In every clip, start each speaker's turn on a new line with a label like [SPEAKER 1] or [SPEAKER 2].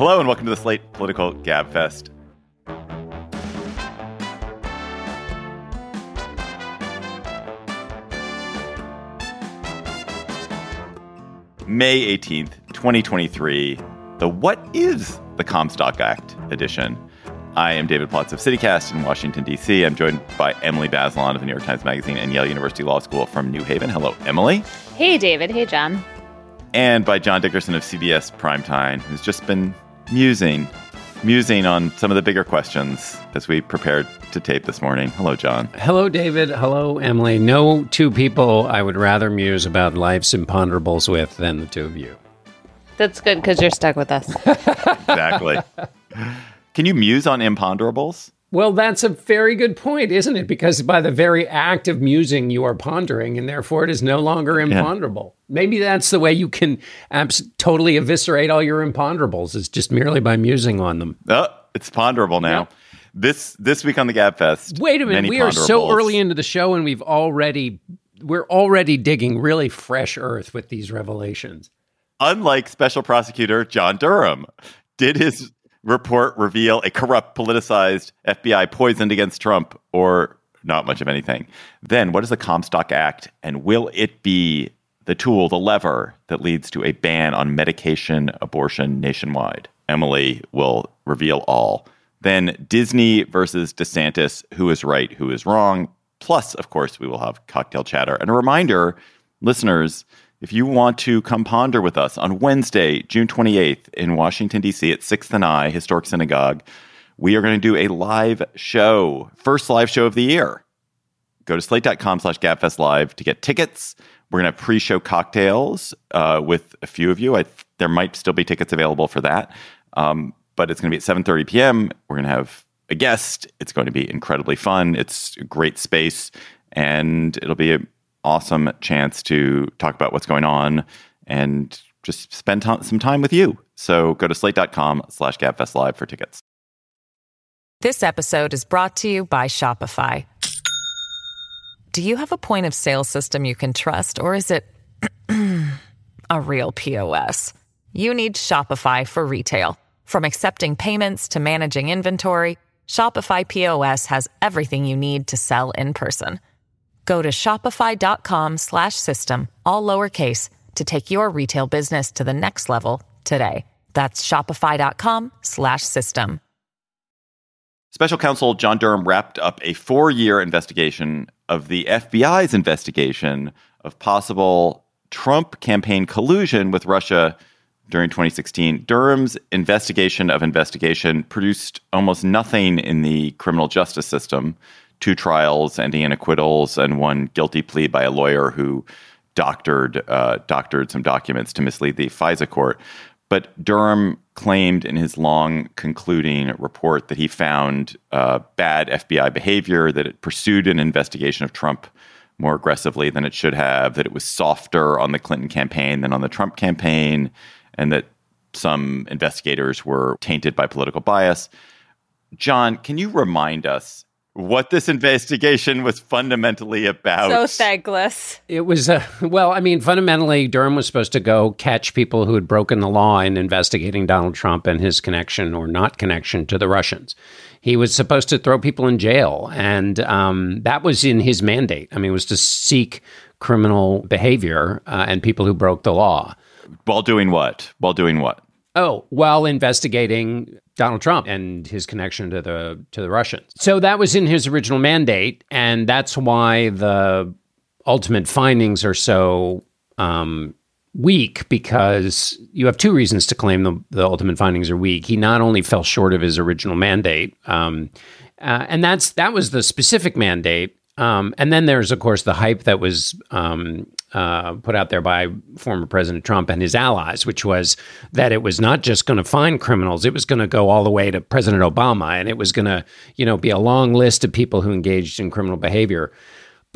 [SPEAKER 1] Hello and welcome to the Slate Political Gabfest. May 18th, 2023, the What is the Comstock Act edition. I am David Plotz of CityCast in Washington, D.C. I'm joined by Emily Bazelon of the New York Times Magazine and Yale University Law School from New Haven. Hello, Emily.
[SPEAKER 2] Hey, David. Hey, John.
[SPEAKER 1] And by John Dickerson of CBS Primetime, who's just been musing, musing on some of the bigger questions as we prepared to tape this morning. Hello, John.
[SPEAKER 3] Hello, David. Hello, Emily. No two people I would rather muse about life's imponderables with than the two of you.
[SPEAKER 2] That's good because you're stuck with us.
[SPEAKER 1] exactly. Can you muse on imponderables?
[SPEAKER 3] Well, that's a very good point, isn't it? Because by the very act of musing, you are pondering, and therefore it is no longer imponderable. Yeah. Maybe that's the way you can abs- totally eviscerate all your imponderables, is just merely by musing on them.
[SPEAKER 1] Oh, it's ponderable now. Yep. This this week on the Gabfest.
[SPEAKER 3] Wait a minute, we are so early into the show, and we've already we're already digging really fresh earth with these revelations.
[SPEAKER 1] Unlike Special Prosecutor John Durham, did his report reveal a corrupt, politicized FBI poisoned against Trump or not much of anything? Then what is the Comstock Act and will it be the tool, the lever that leads to a ban on medication abortion nationwide? Emily will reveal all. Then Disney versus DeSantis, who is right, who is wrong. Plus, of course, we will have cocktail chatter. And a reminder, listeners, if you want to come ponder with us on Wednesday, June 28th in Washington, D.C. at 6th and I, Historic Synagogue, we are going to do a live show, first live show of the year. Go to slate.com slash gabfest live to get tickets. We're going to have pre-show cocktails uh, with a few of you. I, there might still be tickets available for that, um, but it's going to be at 7.30 p.m. We're going to have a guest. It's going to be incredibly fun. It's a great space, and it'll be a awesome chance to talk about what's going on and just spend t- some time with you. So go to slate.com slash gabfest live for tickets.
[SPEAKER 4] This episode is brought to you by Shopify. Do you have a point of sale system you can trust or is it a real POS? You need Shopify for retail. From accepting payments to managing inventory, Shopify POS has everything you need to sell in person. Go to shopify.com slash system, all lowercase, to take your retail business to the next level today. That's shopify.com slash system.
[SPEAKER 1] Special counsel John Durham wrapped up a four year investigation of the FBI's investigation of possible Trump campaign collusion with Russia during 2016. Durham's investigation of investigation produced almost nothing in the criminal justice system two trials ending in acquittals and one guilty plea by a lawyer who doctored uh, doctored some documents to mislead the FISA court. But Durham claimed in his long concluding report that he found uh, bad FBI behavior, that it pursued an investigation of Trump more aggressively than it should have, that it was softer on the Clinton campaign than on the Trump campaign, and that some investigators were tainted by political bias. John, can you remind us what this investigation was fundamentally about.
[SPEAKER 2] So thankless.
[SPEAKER 3] It was, uh, well, I mean, fundamentally, Durham was supposed to go catch people who had broken the law in investigating Donald Trump and his connection or not connection to the Russians. He was supposed to throw people in jail, and um, that was in his mandate. I mean, it was to seek criminal behavior uh, and people who broke the law.
[SPEAKER 1] While doing what? While doing what?
[SPEAKER 3] Oh, while investigating Donald Trump and his connection to the to the Russians. So that was in his original mandate, and that's why the ultimate findings are so um, weak because you have two reasons to claim the, the ultimate findings are weak. He not only fell short of his original mandate, um, uh, and that's that was the specific mandate. Um, and then there's of course the hype that was um, uh, put out there by former President Trump and his allies, which was that it was not just going to find criminals; it was going to go all the way to President Obama, and it was going to, you know, be a long list of people who engaged in criminal behavior.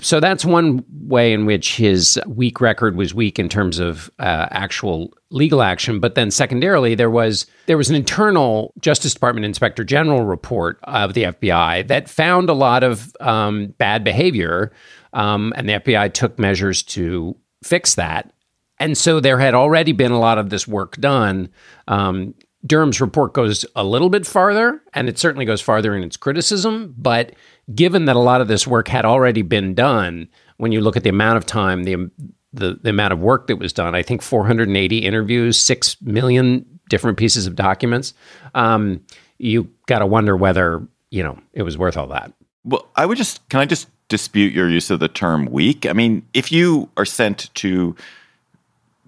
[SPEAKER 3] So that's one way in which his weak record was weak in terms of uh, actual legal action. But then, secondarily, there was there was an internal Justice Department Inspector General report of the FBI that found a lot of um, bad behavior um, and the FBI took measures to fix that. And so there had already been a lot of this work done um, Durham's report goes a little bit farther, and it certainly goes farther in its criticism. But given that a lot of this work had already been done, when you look at the amount of time, the the, the amount of work that was done, I think 480 interviews, six million different pieces of documents. Um, you got to wonder whether you know it was worth all that.
[SPEAKER 1] Well, I would just can I just dispute your use of the term weak? I mean, if you are sent to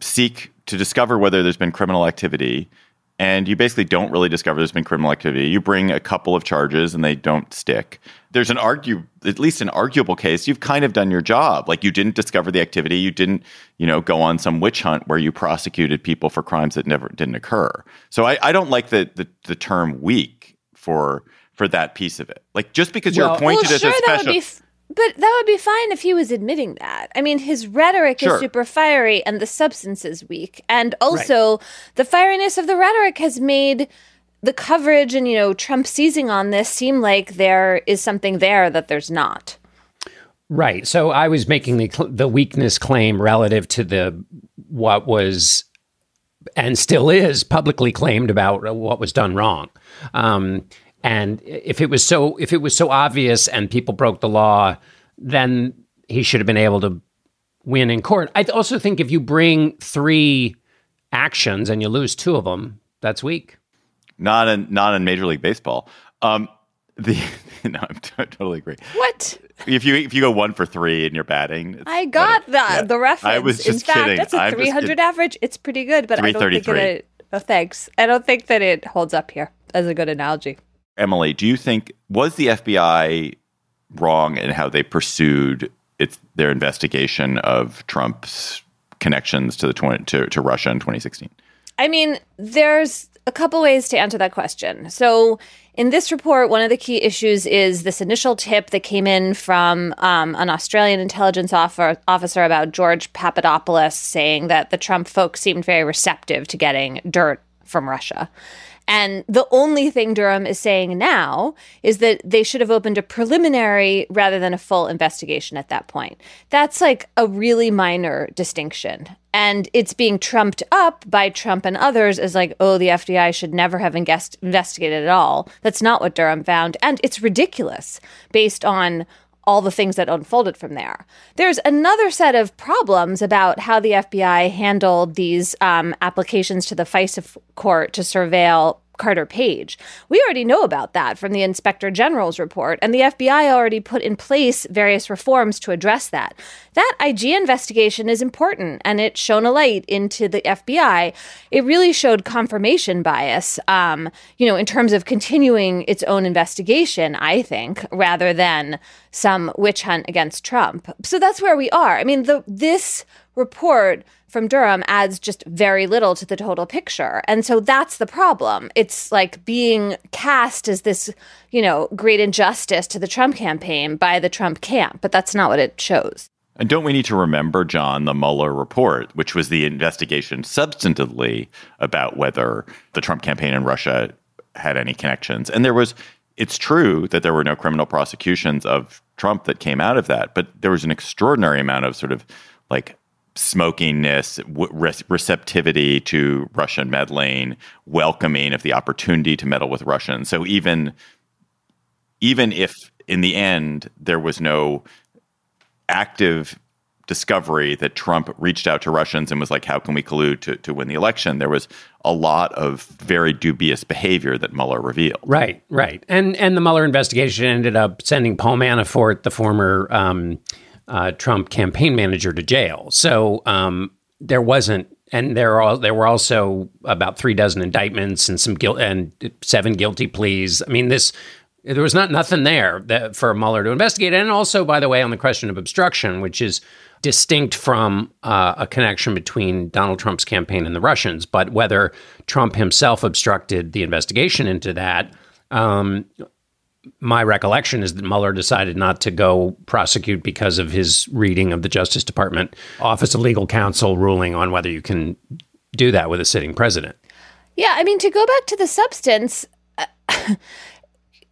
[SPEAKER 1] seek to discover whether there's been criminal activity and you basically don't really discover there's been criminal activity. You bring a couple of charges and they don't stick. There's an argue, at least an arguable case. You've kind of done your job. Like you didn't discover the activity. You didn't, you know, go on some witch hunt where you prosecuted people for crimes that never didn't occur. So I, I don't like the, the the term weak for for that piece of it. Like just because
[SPEAKER 3] Well-
[SPEAKER 1] you're appointed
[SPEAKER 2] well,
[SPEAKER 1] as
[SPEAKER 2] sure,
[SPEAKER 1] a
[SPEAKER 2] that
[SPEAKER 1] special.
[SPEAKER 2] F- but that would be fine if he was admitting that. I mean, his rhetoric
[SPEAKER 1] Sure.
[SPEAKER 2] is super fiery and the substance is weak. And also, the fieriness of the rhetoric has made the coverage and, you know, Trump seizing on this seem like there is something there that there's not.
[SPEAKER 3] Right. So I was making the the weakness claim relative to the what was and still is publicly claimed about what was done wrong. Um, and if it was so if it was so obvious and people broke the law, then he should have been able to win in court. I also think if you bring three actions and you lose two of them, that's weak.
[SPEAKER 1] Not in not in Major League Baseball. Um, the no, I totally agree.
[SPEAKER 2] What?
[SPEAKER 1] If you if you go one for three and you're batting,
[SPEAKER 2] I got the
[SPEAKER 1] yeah.
[SPEAKER 2] the reference.
[SPEAKER 1] I was
[SPEAKER 2] In
[SPEAKER 1] just
[SPEAKER 2] fact,
[SPEAKER 1] kidding.
[SPEAKER 2] that's a
[SPEAKER 1] I'm
[SPEAKER 2] 300
[SPEAKER 1] kidding.
[SPEAKER 2] average. It's pretty good, but I don't think
[SPEAKER 1] 333.
[SPEAKER 2] it. Oh, thanks. I don't think that it holds up here as a good analogy.
[SPEAKER 1] Emily, do you think was the FBI wrong in how they pursued its their investigation of Trump's connections to the 20, to, to Russia in 2016?
[SPEAKER 2] I mean, there's a couple ways to answer that question. So, in this report, one of the key issues is this initial tip that came in from um, an Australian intelligence officer about George Papadopoulos saying that the Trump folks seemed very receptive to getting dirt from Russia. And the only thing Durham is saying now is that they should have opened a preliminary rather than a full investigation at that point. That's like a really minor distinction. And it's being trumped up by Trump and others as like, oh, the FBI should never have investigated at all. That's not what Durham found. And it's ridiculous based on all the things that unfolded from there. There's another set of problems about how the FBI handled these um, applications to the FISA court to surveil Carter Page. We already know about that from the Inspector General's report, and the FBI already put in place various reforms to address that. That IG investigation is important, and it shone a light into the FBI. It really showed confirmation bias, um, you know, in terms of continuing its own investigation, I think, rather than some witch hunt against Trump. So that's where we are. I mean, the this report from Durham adds just very little to the total picture. And so that's the problem. It's like being cast as this, you know, great injustice to the Trump campaign by the Trump camp, but that's not what it shows.
[SPEAKER 1] And don't we need to remember, John, the Mueller report, which was the investigation substantively about whether the Trump campaign in Russia had any connections? And there was, it's true that there were no criminal prosecutions of Trump that came out of that, but there was an extraordinary amount of sort of like re- receptivity to Russian meddling, welcoming of the opportunity to meddle with Russians. So even even if in the end there was no active discovery that Trump reached out to Russians and was like, how can we collude to, to win the election? There was a lot of very dubious behavior that Mueller revealed.
[SPEAKER 3] Right, right. And and the Mueller investigation ended up sending Paul Manafort, the former um, uh, Trump campaign manager, to jail. So um, there wasn't, and there are there were also about three dozen indictments and some guilt and seven guilty pleas. I mean, this there was not nothing there that, for Mueller to investigate. And also, by the way, on the question of obstruction, which is distinct from uh, a connection between Donald Trump's campaign and the Russians, but whether Trump himself obstructed the investigation into that. Um, my recollection is that Mueller decided not to go prosecute because of his reading of the Justice Department Office of Legal Counsel ruling on whether you can do that with a sitting president.
[SPEAKER 2] Yeah, I mean, to go back to the substance,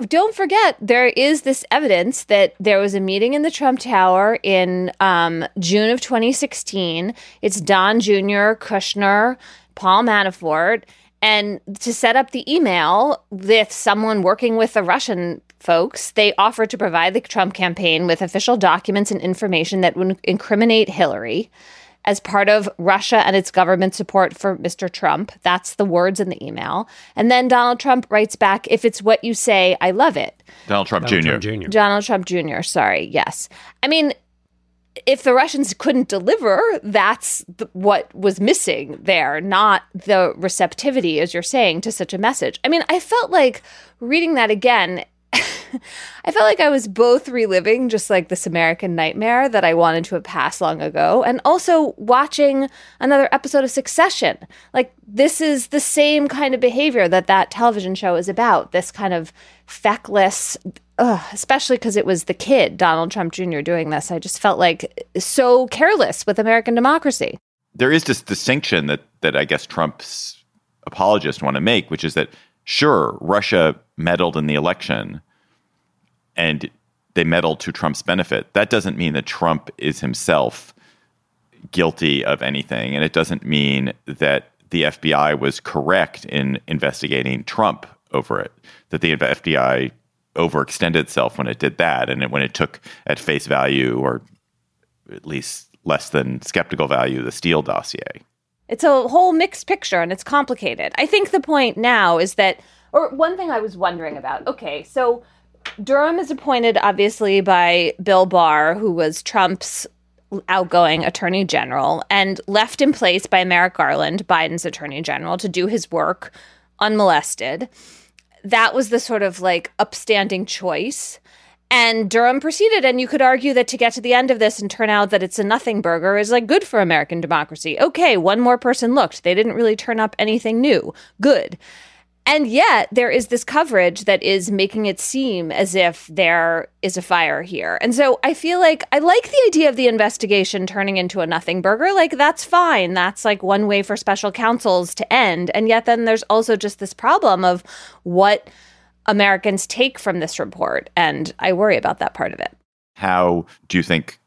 [SPEAKER 2] don't forget there is this evidence that there was a meeting in the Trump Tower in um, June of 2016. It's Don Jr., Kushner, Paul Manafort. And to set up the email with someone working with the Russian folks, they offered to provide the Trump campaign with official documents and information that would incriminate Hillary as part of Russia and its government support for Mr. Trump. That's the words in the email. And then Donald Trump writes back, if it's what you say, I love it.
[SPEAKER 1] Donald Trump
[SPEAKER 3] Donald
[SPEAKER 1] Jr.
[SPEAKER 3] Trump Jr.
[SPEAKER 2] Donald Trump Jr., sorry, yes. I mean, if the Russians couldn't deliver, that's th- what was missing there, not the receptivity, as you're saying, to such a message. I mean, I felt like reading that again, I felt like I was both reliving just like this American nightmare that I wanted to have passed long ago, and also watching another episode of Succession. Like, this is the same kind of behavior that that television show is about this kind of feckless, ugh, especially because it was the kid, Donald Trump Jr., doing this. I just felt like so careless with American democracy.
[SPEAKER 1] There is this distinction that that I guess Trump's apologists want to make, which is that sure, Russia meddled in the election and they meddled to Trump's benefit. That doesn't mean that Trump is himself guilty of anything. And it doesn't mean that the FBI was correct in investigating Trump over it, that the FBI overextended itself when it did that, and it, when it took at face value, or at least less than skeptical value, the Steele dossier.
[SPEAKER 2] It's a whole mixed picture and it's complicated. I think the point now is that, or one thing I was wondering about okay, so Durham is appointed obviously by Bill Barr, who was Trump's outgoing attorney general, and left in place by Merrick Garland, Biden's attorney general, to do his work unmolested. That was the sort of like upstanding choice. And Durham proceeded, and you could argue that to get to the end of this and turn out that it's a nothing burger is like good for American democracy. Okay, one more person looked. They didn't really turn up anything new. Good. And yet, there is this coverage that is making it seem as if there is a fire here. And so I feel like I like the idea of the investigation turning into a nothing burger. Like, that's fine. That's like one way for special counsels to end. And yet, then there's also just this problem of what Americans take from this report. And I worry about that part of it.
[SPEAKER 1] How do you think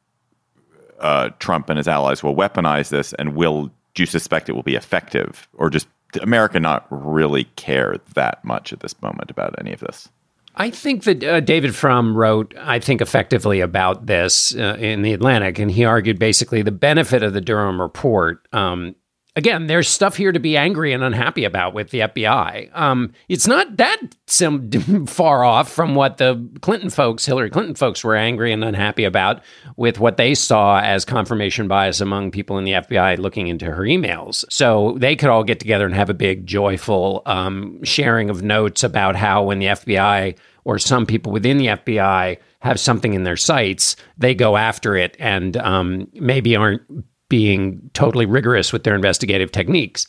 [SPEAKER 1] uh, Trump and his allies will weaponize this? And will do you suspect it will be effective or just America not really care that much at this moment about any of this?
[SPEAKER 3] I think that uh, David Frum wrote, I think, effectively about this uh, in the Atlantic, and he argued basically the benefit of the Durham report. Um, again, there's stuff here to be angry and unhappy about with the FBI. Um, it's not that sim- far off from what the Clinton folks, Hillary Clinton folks, were angry and unhappy about with what they saw as confirmation bias among people in the FBI looking into her emails. So they could all get together and have a big, joyful um, sharing of notes about how when the FBI or some people within the FBI have something in their sights, they go after it and um, maybe aren't being totally rigorous with their investigative techniques.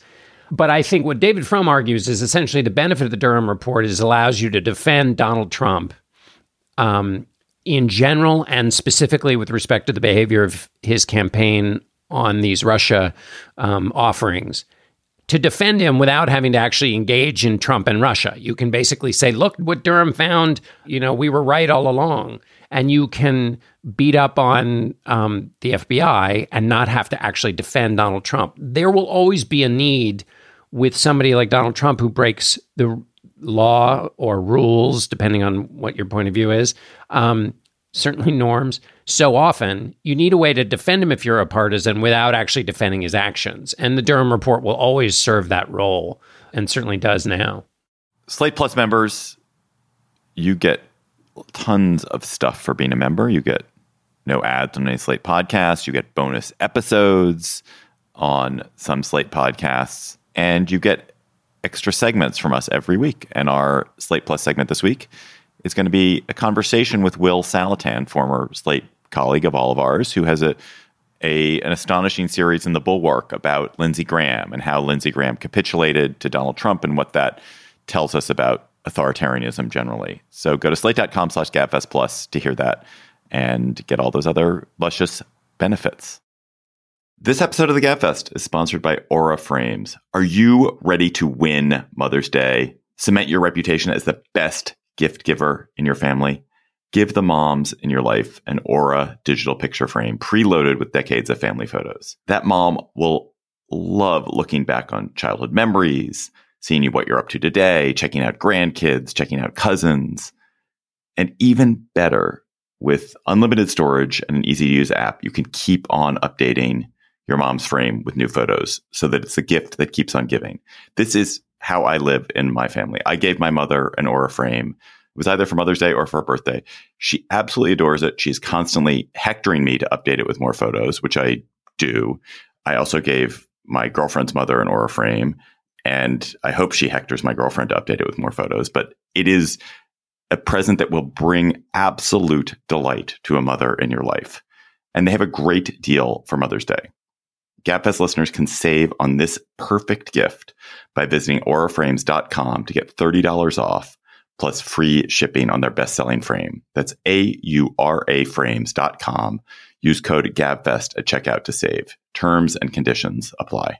[SPEAKER 3] But I think what David Frum argues is essentially the benefit of the Durham report is allows you to defend Donald Trump um, in general and specifically with respect to the behavior of his campaign on these Russia um, offerings. To defend him without having to actually engage in Trump and Russia. You can basically say, look what Durham found. You know, we were right all along. And you can beat up on um, the FBI and not have to actually defend Donald Trump. There will always be a need with somebody like Donald Trump who breaks the law or rules, depending on what your point of view is, um, certainly norms. So often, you need a way to defend him if you're a partisan without actually defending his actions. And the Durham report will always serve that role and certainly does now.
[SPEAKER 1] Slate Plus members, you get tons of stuff for being a member. You get no ads on any Slate podcasts. You get bonus episodes on some Slate podcasts, and you get extra segments from us every week. And our Slate Plus segment this week is going to be a conversation with Will Saletan, former Slate colleague of all of ours, who has a, a an astonishing series in the Bulwark about Lindsey Graham and how Lindsey Graham capitulated to Donald Trump and what that tells us about authoritarianism generally. So go to slate.com slash gabfest plus to hear that and get all those other luscious benefits. This episode of the Gabfest is sponsored by Aura Frames. Are you ready to win Mother's Day? Cement your reputation as the best gift giver in your family. Give the moms in your life an Aura digital picture frame preloaded with decades of family photos. That mom will love looking back on childhood memories, seeing you what you're up to today, checking out grandkids, checking out cousins. And even better, with unlimited storage and an easy to use app, you can keep on updating your mom's frame with new photos so that it's a gift that keeps on giving. This is how I live in my family. I gave my mother an Aura frame. It was either for Mother's Day or for her birthday. She absolutely adores it. She's constantly hectoring me to update it with more photos, which I do. I also gave my girlfriend's mother an Aura frame, and I hope she hectors my girlfriend to update it with more photos. But it is a present that will bring absolute delight to a mother in your life. And they have a great deal for Mother's Day. GabFest listeners can save on this perfect gift by visiting auraframes.com to get $30 off plus free shipping on their best-selling frame. That's A-U-R-A frames.com. Use code GABFEST at checkout to save. Terms and conditions apply.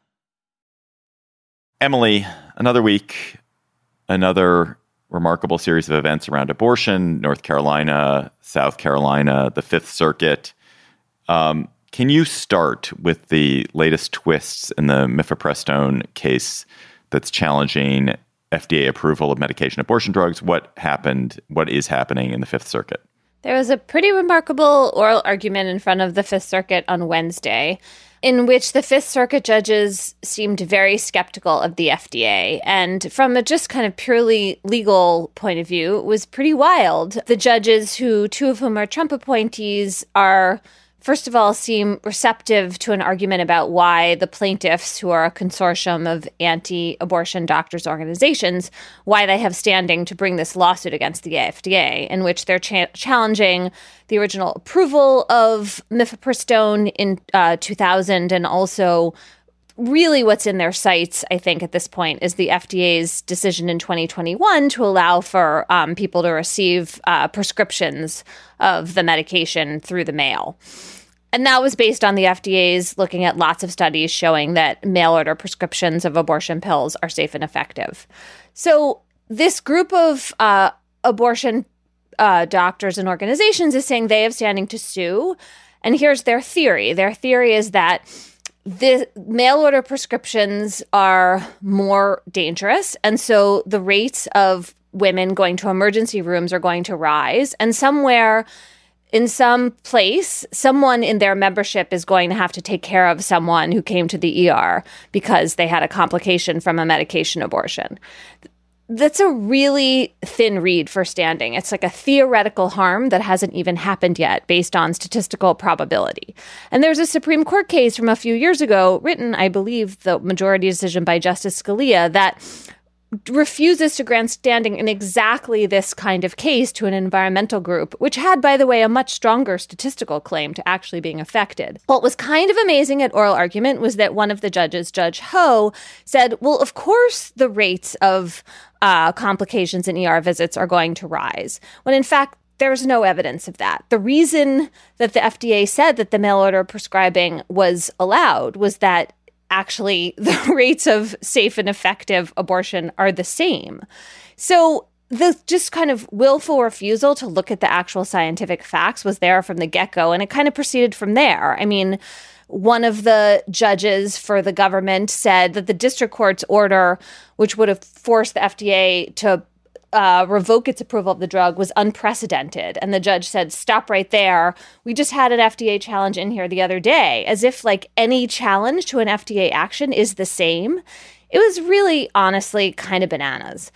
[SPEAKER 1] Emily, another week, another remarkable series of events around abortion, North Carolina, South Carolina, the Fifth Circuit. Um, can you start with the latest twists in the mifepristone case that's challenging FDA approval of medication abortion drugs? What happened? What is happening in the Fifth Circuit?
[SPEAKER 2] There was a pretty remarkable oral argument in front of the Fifth Circuit on Wednesday in which the Fifth Circuit judges seemed very skeptical of the FDA. And from a just kind of purely legal point of view, was pretty wild. The judges, who two of whom are Trump appointees, are first of all, seem receptive to an argument about why the plaintiffs, who are a consortium of anti abortion doctors' organizations, why they have standing to bring this lawsuit against the FDA, in which they're cha- challenging the original approval of mifepristone in uh, 2000 and also really what's in their sights, I think, at this point is the FDA's decision in 2021 to allow for um, people to receive uh, prescriptions of the medication through the mail. And that was based on the FDA's looking at lots of studies showing that mail order prescriptions of abortion pills are safe and effective. So, this group of uh, abortion uh, doctors and organizations is saying they have standing to sue. And here's their theory their theory is that the mail order prescriptions are more dangerous. And so the rates of women going to emergency rooms are going to rise. And somewhere in some place, someone in their membership is going to have to take care of someone who came to the ER because they had a complication from a medication abortion that's a really thin read for standing. It's like a theoretical harm that hasn't even happened yet based on statistical probability. And there's a Supreme Court case from a few years ago, written, I believe, the majority decision by Justice Scalia, that refuses to grant standing in exactly this kind of case to an environmental group, which had, by the way, a much stronger statistical claim to actually being affected. What was kind of amazing at oral argument was that one of the judges, Judge Ho, said, Well, of course, the rates of uh, complications in ER visits are going to rise, when in fact, there's no evidence of that. The reason that the FDA said that the mail order prescribing was allowed was that actually the rates of safe and effective abortion are the same. So the just kind of willful refusal to look at the actual scientific facts was there from the get go, and it kind of proceeded from there. I mean, one of the judges for the government said that the district court's order, which would have forced the FDA to uh, revoke its approval of the drug was unprecedented. And the judge said, Stop right there. We just had an FDA challenge in here the other day, as if like any challenge to an FDA action is the same. It was really, honestly, kind of bananas.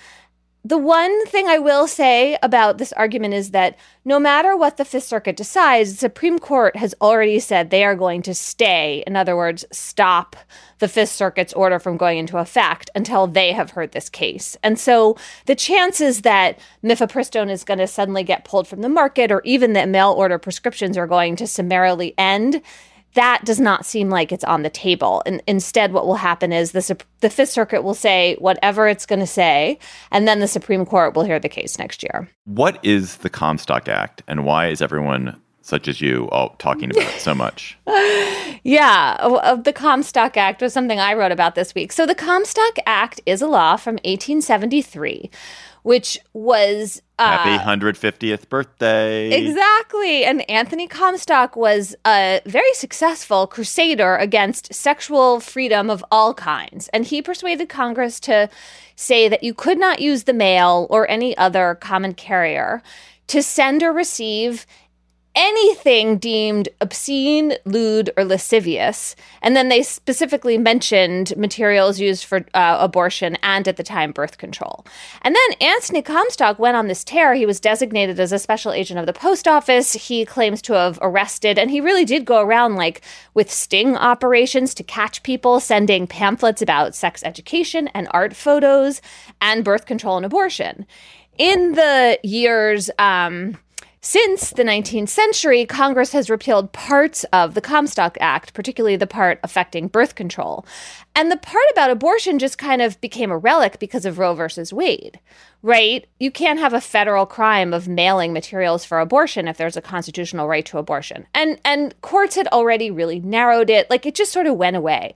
[SPEAKER 2] The one thing I will say about this argument is that no matter what the Fifth Circuit decides, the Supreme Court has already said they are going to stay, in other words, stop the Fifth Circuit's order from going into effect until they have heard this case. And so the chances that mifepristone is going to suddenly get pulled from the market or even that mail order prescriptions are going to summarily end that does not seem like it's on the table. And instead, what will happen is the the Fifth Circuit will say whatever it's going to say, and then the Supreme Court will hear the case next year.
[SPEAKER 1] What is the Comstock Act, and why is everyone such as you all talking about it so much?
[SPEAKER 2] yeah, of uh, the Comstock Act was something I wrote about this week. So the Comstock Act is a law from 1873 which was
[SPEAKER 1] uh, happy 150th birthday.
[SPEAKER 2] Exactly. And Anthony Comstock was a very successful crusader against sexual freedom of all kinds. And he persuaded Congress to say that you could not use the mail or any other common carrier to send or receive anything deemed obscene, lewd, or lascivious. And then they specifically mentioned materials used for uh, abortion and at the time birth control. And then Anthony Comstock went on this tear. He was designated as a special agent of the post office. He claims to have arrested, and he really did go around like with sting operations to catch people, sending pamphlets about sex education and art photos and birth control and abortion. In the years, um, since the 19th century, Congress has repealed parts of the Comstock Act, particularly the part affecting birth control. And the part about abortion just kind of became a relic because of Roe versus Wade, right? You can't have a federal crime of mailing materials for abortion if there's a constitutional right to abortion. And and courts had already really narrowed it, like it just sort of went away.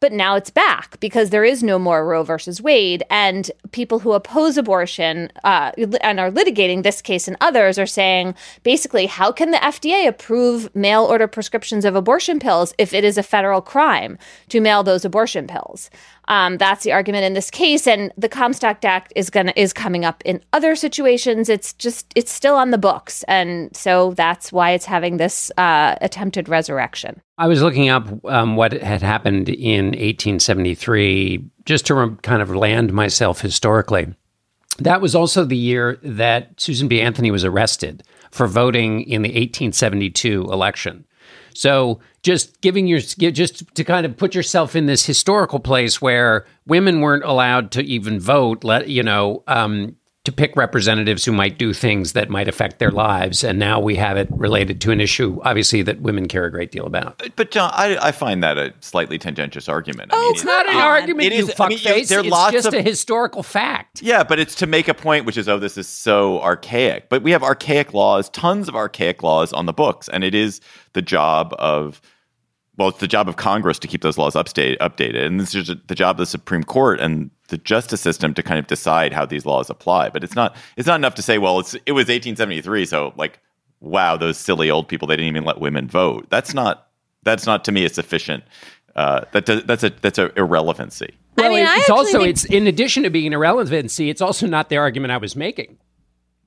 [SPEAKER 2] But now it's back because there is no more Roe versus Wade. And people who oppose abortion uh, and are litigating this case and others are saying basically, how can the FDA approve mail order prescriptions of abortion pills if it is a federal crime to mail those abortion pills? Um, that's the argument in this case, and the Comstock Act is gonna is coming up in other situations. It's just it's still on the books, and so that's why it's having this uh, attempted resurrection.
[SPEAKER 3] I was looking up um, what had happened in 1873 just to re- kind of land myself historically. That was also the year that Susan B. Anthony was arrested for voting in the 1872 election. So just giving your just to kind of put yourself in this historical place where women weren't allowed to even vote. Let you know. Um, to pick representatives who might do things that might affect their lives. And now we have it related to an issue, obviously, that women care a great deal about.
[SPEAKER 1] But, John, I, I find that a slightly tendentious argument.
[SPEAKER 3] Oh, I mean, it's, not an argument, it is, you fuckface. I mean, there are it's lots just of, a historical fact.
[SPEAKER 1] Yeah, but it's to make a point, which is, oh, this is so archaic. But we have archaic laws, tons of archaic laws on the books. And it is the job of well, it's the job of Congress to keep those laws upstate, updated, and this is the job of the Supreme Court and the justice system to kind of decide how these laws apply. But it's not it's not enough to say, well, it's it was 1873, so like, wow, those silly old people they didn't even let women vote. That's not that's not to me a sufficient. Uh, that does, that's a that's a irrelevancy.
[SPEAKER 3] Well, I mean, it's also think- it's in addition to being an irrelevancy, it's also not the argument I was making.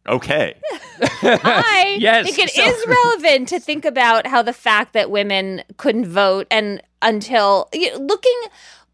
[SPEAKER 1] Okay.
[SPEAKER 2] I yes, think it so. is relevant to think about how the fact that women couldn't vote and until looking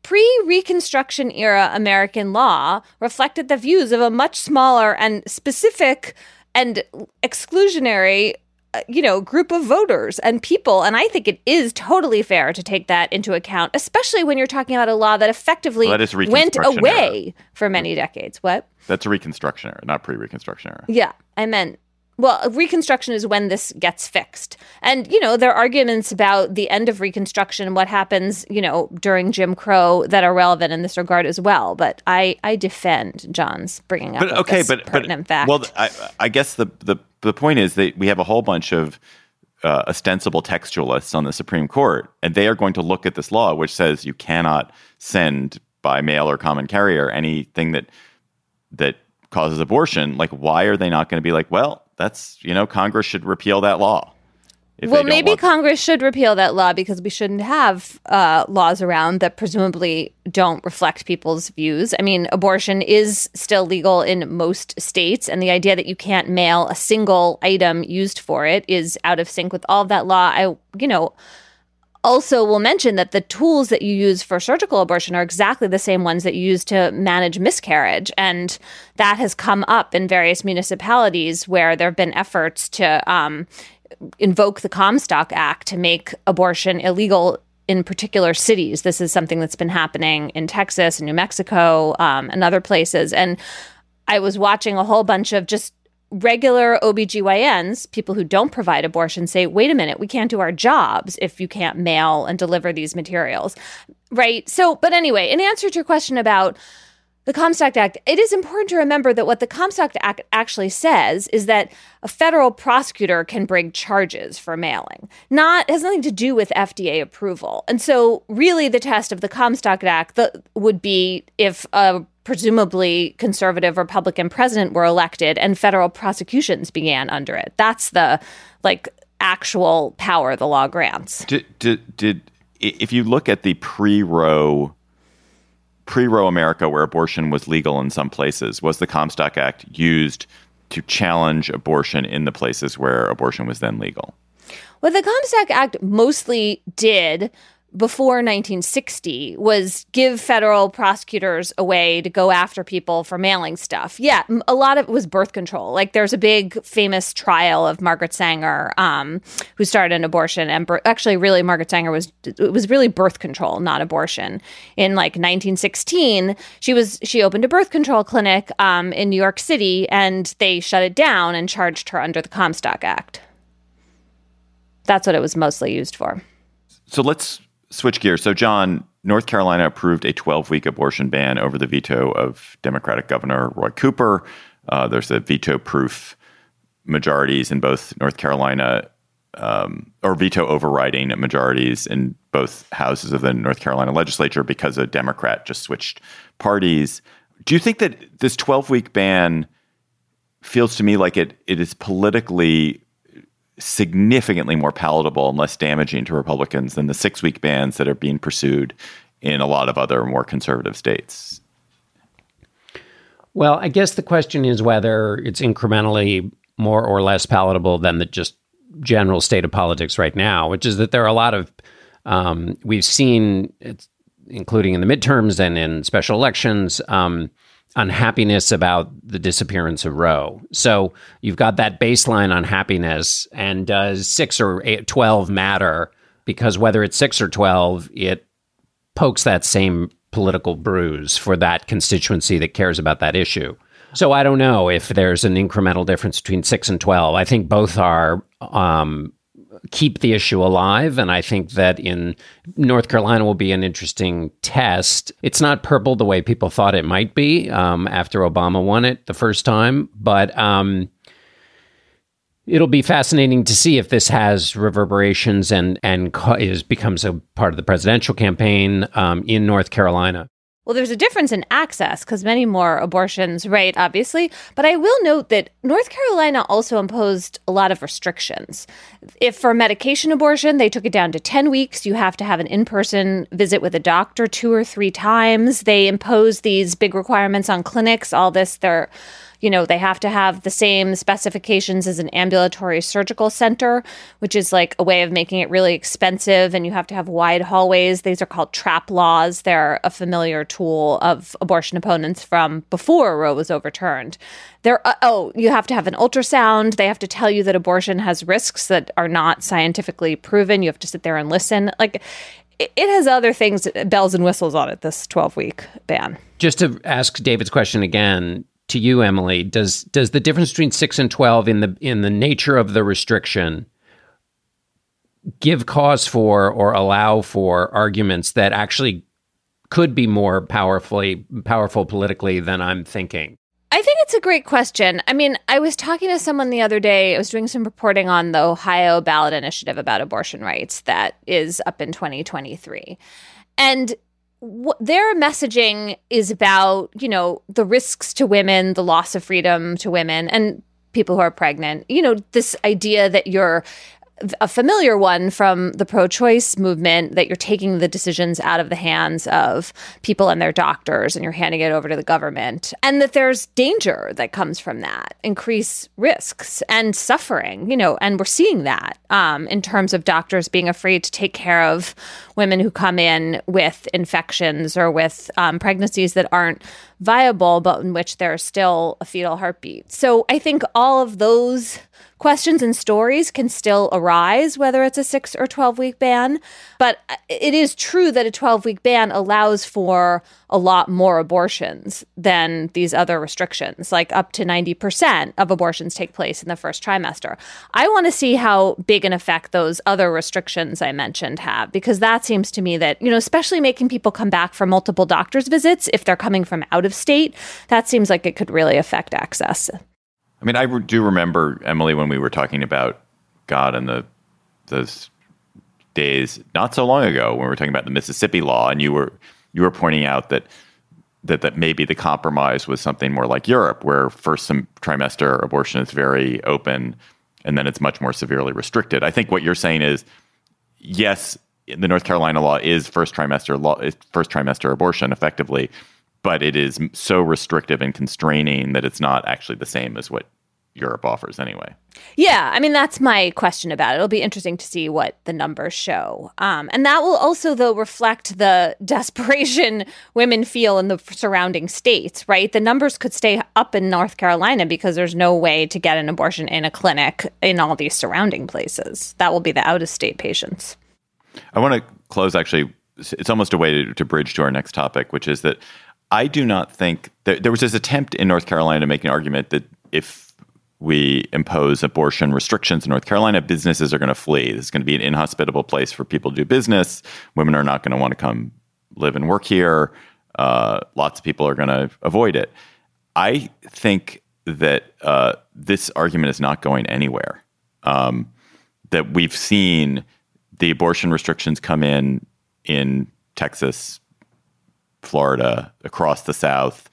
[SPEAKER 2] pre Reconstruction era American law reflected the views of a much smaller and specific and exclusionary Uh, you know, group of voters and people. And I think it is totally fair to take that into account, especially when you're talking about a law that effectively well, that went away era. for many decades. What?
[SPEAKER 1] That's a Reconstruction era, not pre Reconstruction era.
[SPEAKER 2] Yeah, I meant well, Reconstruction is when this gets fixed. And, you know, there are arguments about the end of Reconstruction and what happens, you know, during Jim Crow that are relevant in this regard as well. But I, I defend John's bringing up but, okay, but, pertinent but, fact.
[SPEAKER 1] Well, I, I guess the, the, the point is that we have a whole bunch of uh, ostensible textualists on the Supreme Court, and they are going to look at this law, which says you cannot send by mail or common carrier anything that that causes abortion. Like, why are they not going to be like, well, that's you know Congress should repeal that law.
[SPEAKER 2] Well, maybe Congress should repeal that law because we shouldn't have uh, laws around that presumably don't reflect people's views. I mean, abortion is still legal in most states, and the idea that you can't mail a single item used for it is out of sync with all of that law. I, you know, also will mention that the tools that you use for surgical abortion are exactly the same ones that you use to manage miscarriage. And that has come up in various municipalities where there have been efforts to um, invoke the Comstock Act to make abortion illegal in particular cities. This is something that's been happening in Texas and New Mexico um, and other places. And I was watching a whole bunch of just regular OBGYNs, people who don't provide abortion, say, wait a minute, we can't do our jobs if you can't mail and deliver these materials. Right. So, but anyway, in answer to your question about the Comstock Act, it is important to remember that what the Comstock Act actually says is that a federal prosecutor can bring charges for mailing. Not has nothing to do with FDA approval. And so, really, the test of the Comstock Act the, would be if a presumably conservative Republican president were elected and federal prosecutions began under it. That's the like actual power the law grants.
[SPEAKER 1] Did, did, did if you look at the pre-Roe pre-Roe America where abortion was legal in some places, was the Comstock Act used to challenge abortion in the places where abortion was then legal?
[SPEAKER 2] What the Comstock Act mostly did before 1960 was give federal prosecutors a way to go after people for mailing stuff. Yeah, a lot of it was birth control. Like there's a big famous trial of Margaret Sanger, um, who started an abortion, and actually, really, Margaret Sanger was it was really birth control, not abortion. In like 1916, she was she opened a birth control clinic um, in New York City, and they shut it down and charged her under the Comstock Act. That's what it was mostly used for.
[SPEAKER 1] So let's switch gears. So, John, North Carolina approved a 12 week abortion ban over the veto of Democratic Governor Roy Cooper. Uh, there's a veto proof majorities in both North Carolina um, or veto overriding majorities in both houses of the North Carolina legislature because a Democrat just switched parties. Do you think that this 12 week ban feels to me like it, it is politically significantly more palatable and less damaging to Republicans than the six week bans that are being pursued in a lot of other more conservative states.
[SPEAKER 3] Well, I guess the question is whether it's incrementally more or less palatable than the just general state of politics right now, which is that there are a lot of, um, we've seen, including in the midterms and in special elections, um, unhappiness about the disappearance of Roe. So you've got that baseline unhappiness, and does six or eight, 12 matter? Because whether it's six or 12, it pokes that same political bruise for that constituency that cares about that issue. So I don't know if there's an incremental difference between six and 12. I think both are um, keep the issue alive. And I think that in North Carolina will be an interesting test. It's not purple the way people thought it might be um, after Obama won it the first time, but um, it'll be fascinating to see if this has reverberations and and is becomes a part of the presidential campaign um, in North Carolina.
[SPEAKER 2] Well, there's a difference in access because many more abortions, right, obviously. But I will note that North Carolina also imposed a lot of restrictions. If for medication abortion, they took it down to 10 weeks, you have to have an in person visit with a doctor two or three times. They imposed these big requirements on clinics, all this. They're you know, they have to have the same specifications as an ambulatory surgical center, which is like a way of making it really expensive. And you have to have wide hallways. These are called trap laws. They're a familiar tool of abortion opponents from before Roe was overturned. There, uh, oh, you have to have an ultrasound. They have to tell you that abortion has risks that are not scientifically proven. You have to sit there and listen. Like, it has other things, bells and whistles on it, this 12 week ban.
[SPEAKER 3] Just to ask David's question again, to you, Emily, does does the difference between six and twelve in the in the nature of the restriction give cause for or allow for arguments that actually could be more powerfully powerful politically than I'm thinking?
[SPEAKER 2] I think it's a great question. I mean, I was talking to someone the other day. I was doing some reporting on the Ohio ballot initiative about abortion rights that is up in 2023. And their messaging is about, you know, the risks to women, the loss of freedom to women, and people who are pregnant. You know, this idea that you're a familiar one from the pro choice movement that you're taking the decisions out of the hands of people and their doctors and you're handing it over to the government. And that there's danger that comes from that, increased risks and suffering, you know, and we're seeing that um, in terms of doctors being afraid to take care of women who come in with infections or with um, pregnancies that aren't viable, but in which there's still a fetal heartbeat. So I think all of those questions and stories can still arise, whether it's a six or 12 week ban. But uh, it is true that a 12 week ban allows for a lot more abortions than these other restrictions, like up to 90% of abortions take place in the first trimester. I want to see how big an effect those other restrictions I mentioned have, because that seems to me that, you know, especially making people come back for multiple doctor's visits if they're coming from out of state, that seems like it could really affect access.
[SPEAKER 1] I mean, I do remember, Emily, when we were talking about God and the those days not so long ago when we were talking about the Mississippi law, and you were you were pointing out that that that maybe the compromise was something more like Europe, where first trimester abortion is very open, and then it's much more severely restricted. I think what you're saying is, yes, the North Carolina law is first trimester law, first trimester abortion effectively, but it is so restrictive and constraining that it's not actually the same as what Europe offers anyway.
[SPEAKER 2] Yeah, I mean that's my question about it. It'll be interesting to see what the numbers show, um, and that will also though reflect the desperation women feel in the surrounding states. Right, the numbers could stay up in North Carolina because there's no way to get an abortion in a clinic in all these surrounding places. That will be the out-of-state patients.
[SPEAKER 1] I want to close. Actually, it's almost a way to, to bridge to our next topic, which is that I do not think that there was this attempt in North Carolina to make an argument that if we impose abortion restrictions in North Carolina, businesses are going to flee. This is going to be an inhospitable place for people to do business. Women are not going to want to come live and work here. Uh, lots of people are going to avoid it. I think that uh, this argument is not going anywhere. Um, that we've seen the abortion restrictions come in in Texas, Florida, across the South,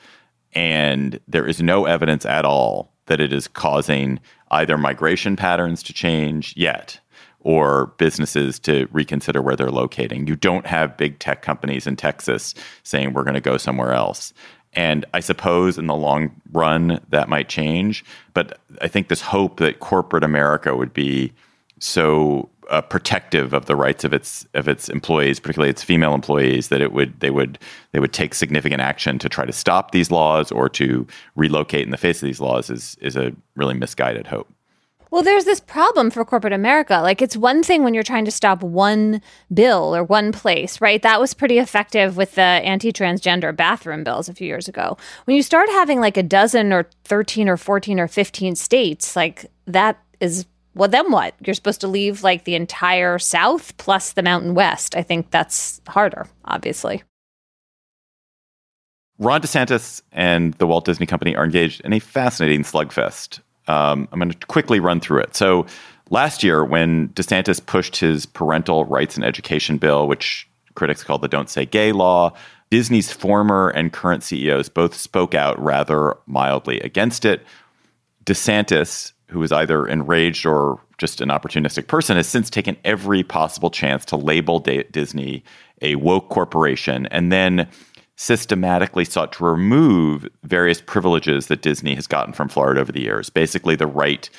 [SPEAKER 1] and there is no evidence at all that it is causing either migration patterns to change yet or businesses to reconsider where they're locating. You don't have big tech companies in Texas saying we're going to go somewhere else. And I suppose in the long run that might change, but I think this hope that corporate America would be so uh, protective of the rights of its of its employees, particularly its female employees, that it would they would they would take significant action to try to stop these laws or to relocate in the face of these laws is is a really misguided hope.
[SPEAKER 2] Well, there's this problem for corporate America. Like, it's one thing when you're trying to stop one bill or one place, right? That was pretty effective with the anti transgender bathroom bills a few years ago. When you start having like a dozen or 13 or 14 or 15 states, like, that is well, then what? You're supposed to leave like the entire South plus the Mountain West. I think that's harder, obviously.
[SPEAKER 1] Ron DeSantis and the Walt Disney Company are engaged in a fascinating slugfest. Um, I'm going to quickly run through it. So, last year, when DeSantis pushed his parental rights and education bill, which critics call the Don't Say Gay law, Disney's former and current CEOs both spoke out rather mildly against it. DeSantis who is either enraged or just an opportunistic person, has since taken every possible chance to label D- Disney a woke corporation and then systematically sought to remove various privileges that Disney has gotten from Florida over the years. Basically, the right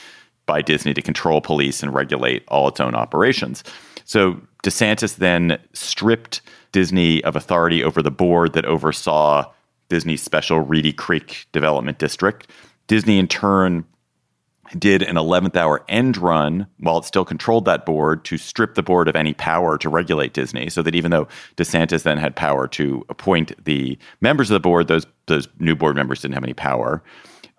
[SPEAKER 1] by Disney to control police and regulate all its own operations. So DeSantis then stripped Disney of authority over the board that oversaw Disney's special Reedy Creek Development District. Disney, in turn, did an 11th hour end run while it still controlled that board to strip the board of any power to regulate Disney so that even though DeSantis then had power to appoint the members of the board, those, those new board members didn't have any power.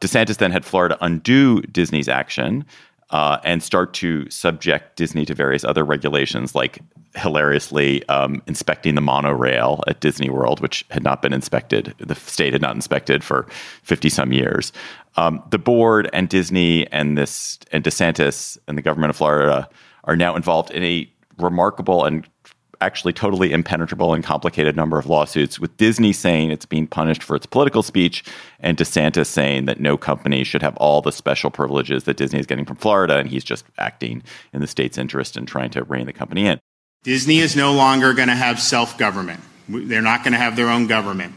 [SPEAKER 1] DeSantis then had Florida undo Disney's action uh, and start to subject Disney to various other regulations, like hilariously um, inspecting the monorail at Disney World, which had not been inspected. The state had not inspected for 50 some years. Um, the board and Disney and this and DeSantis and the government of Florida are now involved in a remarkable and actually totally impenetrable and complicated number of lawsuits, with Disney saying it's being punished for its political speech, and DeSantis saying that no company should have all the special privileges that Disney is getting from Florida, and he's just acting in the state's interest and trying to rein the company in.
[SPEAKER 5] Disney is no longer going to have self government. They're not going to have their own government.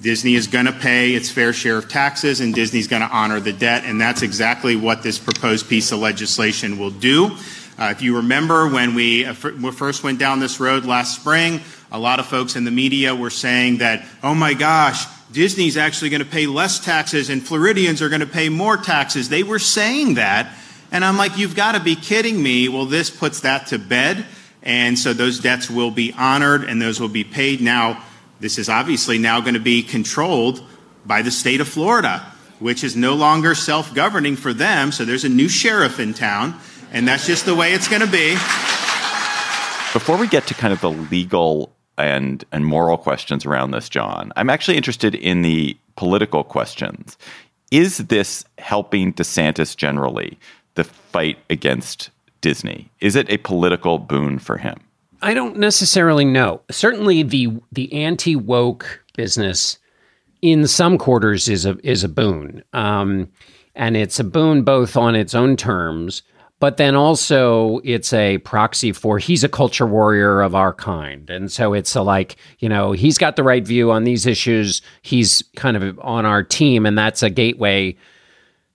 [SPEAKER 5] Disney is going to pay its fair share of taxes, and Disney's going to honor the debt, and that's exactly what this proposed piece of legislation will do. Uh, if you remember when we uh, first went down this road last spring, a lot of folks in the media were saying that, oh my gosh, Disney's actually going to pay less taxes and Floridians are going to pay more taxes. They were saying that And I'm like, you've got to be kidding me. Well, this puts that to bed. And so those debts will be honored and those will be paid. Now, this is obviously now going to be controlled by the state of Florida, which is no longer self governing for them. So there's a new sheriff in town, and that's just the way it's going to be.
[SPEAKER 1] Before we get to kind of the legal and and moral questions around this, John, I'm actually interested in the political questions. Is this helping DeSantis generally, the fight against Disney? Is it a political boon for him?
[SPEAKER 3] I don't necessarily know. Certainly, the the anti woke business in some quarters is a is a boon, um, and it's a boon both on its own terms, but then also it's a proxy for he's a culture warrior of our kind, and so it's a like you know he's got the right view on these issues. He's kind of on our team, and that's a gateway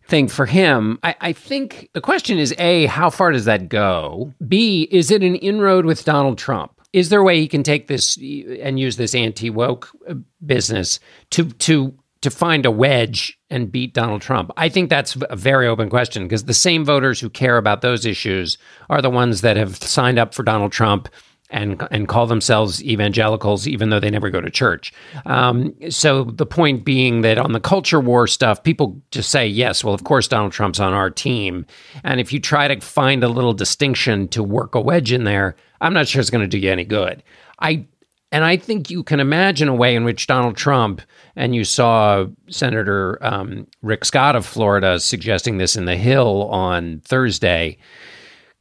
[SPEAKER 3] thing for him. I, I, think the question is A, how far does that go? B, is it an inroad with Donald Trump? Is there a way he can take this and use this anti woke uh, business to to to find a wedge and beat Donald Trump? I think that's a very open question because the same voters who care about those issues are the ones that have signed up for Donald Trump and and call themselves evangelicals, even though they never go to church. Um, so the point being that on the culture war stuff, people just say yes. Well, of course Donald Trump's on our team, and if you try to find a little distinction to work a wedge in there, I'm not sure it's going to do you any good. I and I think you can imagine a way in which Donald Trump and you saw Senator um, Rick Scott of Florida suggesting this in the Hill on Thursday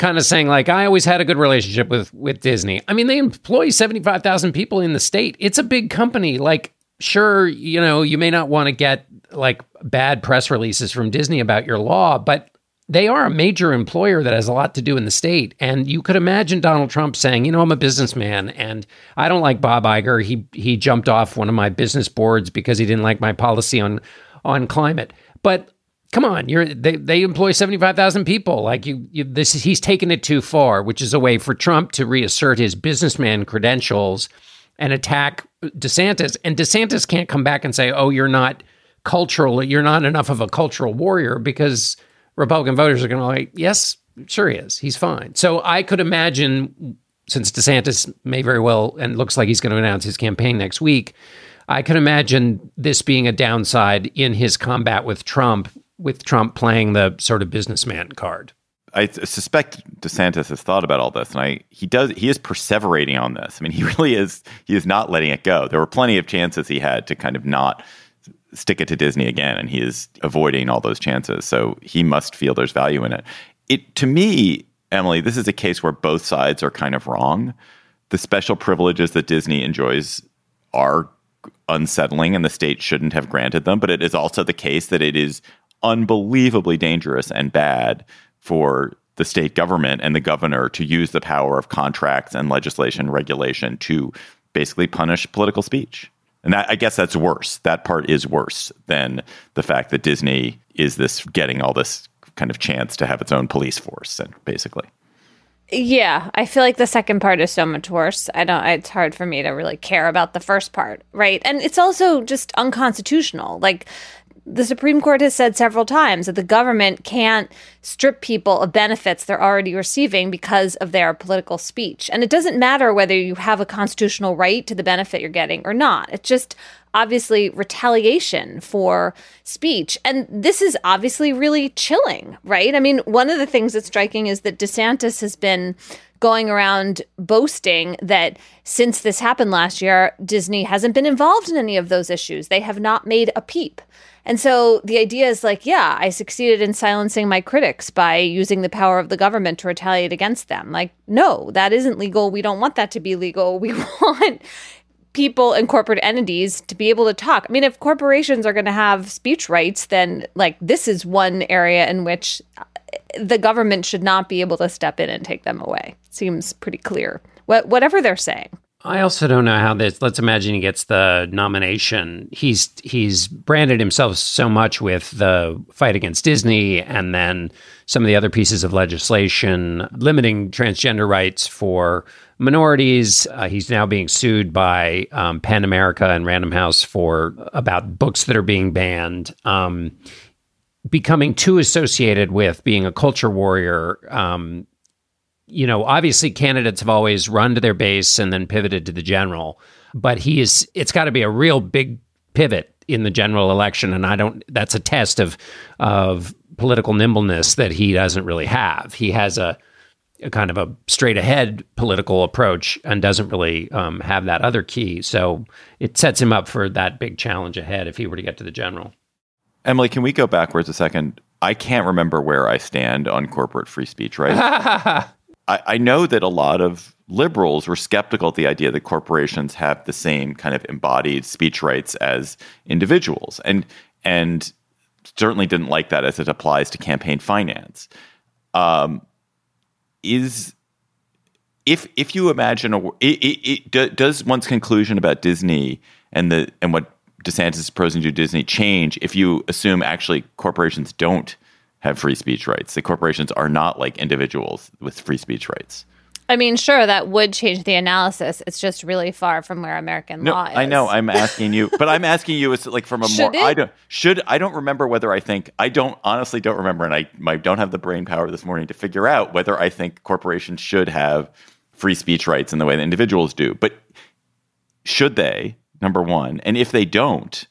[SPEAKER 3] kind of saying like I always had a good relationship with with Disney. I mean, they employ 75,000 people in the state. It's a big company. Like sure, you know, you may not want to get like bad press releases from Disney about your law, but they are a major employer that has a lot to do in the state. And you could imagine Donald Trump saying, you know, I'm a businessman and I don't like Bob Iger. He he jumped off one of my business boards because he didn't like my policy on on climate. But come on, you're they, they employ 75,000 people. Like you, you this he's taken it too far, which is a way for Trump to reassert his businessman credentials and attack DeSantis. And DeSantis can't come back and say, "Oh, you're not cultural, you're not enough of a cultural warrior" because Republican voters are going to like, "Yes, sure he is. He's fine." So I could imagine since DeSantis may very well and looks like he's going to announce his campaign next week, I can imagine this being a downside in his combat with Trump with Trump playing the sort of businessman card.
[SPEAKER 1] I suspect DeSantis has thought about all this, and I he does he is perseverating on this. I mean, he really is he is not letting it go. There were plenty of chances he had to kind of not stick it to Disney again, and he is avoiding all those chances. So he must feel there's value in it. It to me, Emily, this is a case where both sides are kind of wrong. The special privileges that Disney enjoys are unsettling and the state shouldn't have granted them, but it is also the case that it is unbelievably dangerous and bad for the state government and the governor to use the power of contracts and legislation regulation to basically punish political speech. And that, I guess that's worse. That part is worse than the fact that Disney is this getting all this kind of chance to have its own police force, and basically.
[SPEAKER 2] Yeah, I feel like the second part is so much worse. I don't. It's hard for me to really care about the first part, right? And it's also just unconstitutional. Like the Supreme Court has said several times that the government can't strip people of benefits they're already receiving because of their political speech. And it doesn't matter whether you have a constitutional right to the benefit you're getting or not. It's just obviously retaliation for speech. And this is obviously really chilling, right? I mean, one of the things that's striking is that DeSantis has been going around boasting that since this happened last year, Disney hasn't been involved in any of those issues. They have not made a peep. And so the idea is like, yeah, I succeeded in silencing my critics by using the power of the government to retaliate against them. Like, no, that isn't legal. We don't want that to be legal. We want people and corporate entities to be able to talk. I mean, if corporations are going to have speech rights, then like this is one area in which the government should not be able to step in and take them away. Seems pretty clear. What, whatever they're saying.
[SPEAKER 3] I also don't know how this. Let's imagine he gets the nomination. He's he's branded himself so much with the fight against Disney, and then some of the other pieces of legislation limiting transgender rights for minorities. Uh, he's now being sued by um, PEN America and Random House for about books that are being banned. Um, becoming too associated with being a culture warrior. Um, you know, obviously candidates have always run to their base and then pivoted to the general, but he is. It's got to be a real big pivot in the general election, and I don't. That's a test of of political nimbleness that he doesn't really have. He has a, a kind of a straight ahead political approach and doesn't really um, have that other key. So it sets him up for that big challenge ahead if he were to get to the general.
[SPEAKER 1] Emily, can we go backwards a second? I can't remember where I stand on corporate free speech right? I, I know that a lot of liberals were skeptical at the idea that corporations have the same kind of embodied speech rights as individuals, and and certainly didn't like that as it applies to campaign finance. Um, is if if you imagine a it, it, it, does one's conclusion about Disney and the and what DeSantis is proposing to Disney change if you assume actually corporations don't have free speech rights. The corporations are not like individuals with free speech rights.
[SPEAKER 2] I mean, sure, that would change the analysis. It's just really far from where American
[SPEAKER 1] no,
[SPEAKER 2] law is.
[SPEAKER 1] I know. I'm asking you, but I'm asking you as like from a
[SPEAKER 2] should
[SPEAKER 1] more. It? I don't should. I don't remember whether I think. I don't honestly don't remember, and I, I don't have the brain power this morning to figure out whether I think corporations should have free speech rights in the way that individuals do. But should they? Number one, and if they don't,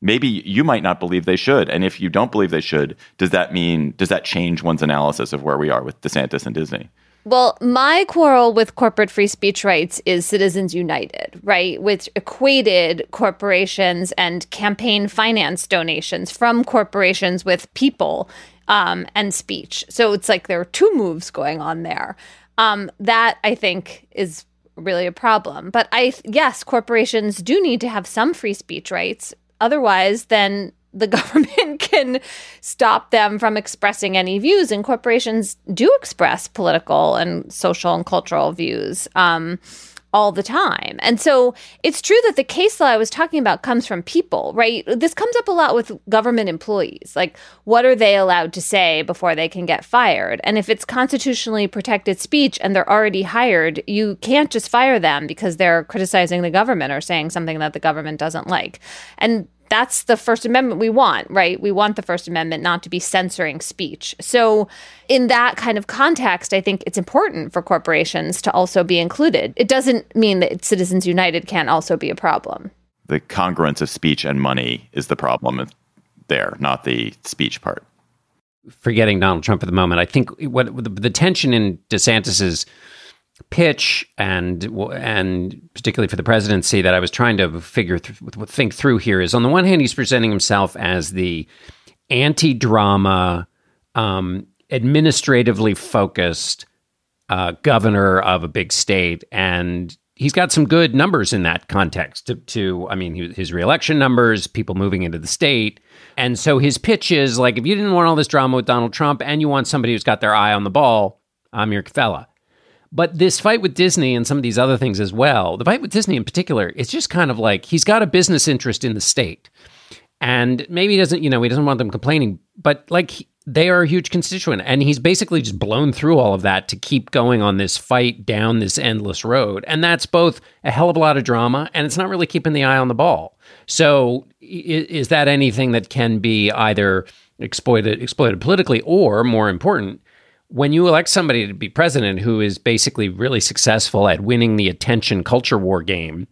[SPEAKER 1] maybe you might not believe they should. And if you don't believe they should, does that mean does that change one's analysis of where we are with DeSantis and Disney?
[SPEAKER 2] Well, my quarrel with corporate free speech rights is Citizens United, right? Which equated corporations and campaign finance donations from corporations with people um, and speech. So it's like there are two moves going on there. Um, that I think is really a problem. But I, yes, corporations do need to have some free speech rights. Otherwise, then the government can stop them from expressing any views, and corporations do express political and social and cultural views. Um, all the time. And so it's true that the case law I was talking about comes from people, right? This comes up a lot with government employees. Like, what are they allowed to say before they can get fired? And if it's constitutionally protected speech and they're already hired, you can't just fire them because they're criticizing the government or saying something that the government doesn't like. And that's the First Amendment we want, right? We want the First Amendment not to be censoring speech. So, in that kind of context, I think it's important for corporations to also be included. It doesn't mean that Citizens United can't also be a problem.
[SPEAKER 1] The congruence of speech and money is the problem there, not the speech part.
[SPEAKER 3] Forgetting Donald Trump at the moment, I think what the, the tension in DeSantis's pitch and and particularly for the presidency that I was trying to figure th- think through here is on the one hand he's presenting himself as the anti-drama um, administratively focused uh, governor of a big state. And he's got some good numbers in that context to, to I mean his reelection numbers people moving into the state. And so his pitch is like if you didn't want all this drama with Donald Trump and you want somebody who's got their eye on the ball I'm your fella but this fight with Disney and some of these other things as well, the fight with Disney in particular, it's just kind of like he's got a business interest in the state. And maybe he doesn't, you know, he doesn't want them complaining, but like they are a huge constituent. And he's basically just blown through all of that to keep going on this fight down this endless road. And that's both a hell of a lot of drama and it's not really keeping the eye on the ball. So is, that anything that can be either exploited exploited politically or more important when you elect somebody to be president who is basically really successful at winning the attention culture war game,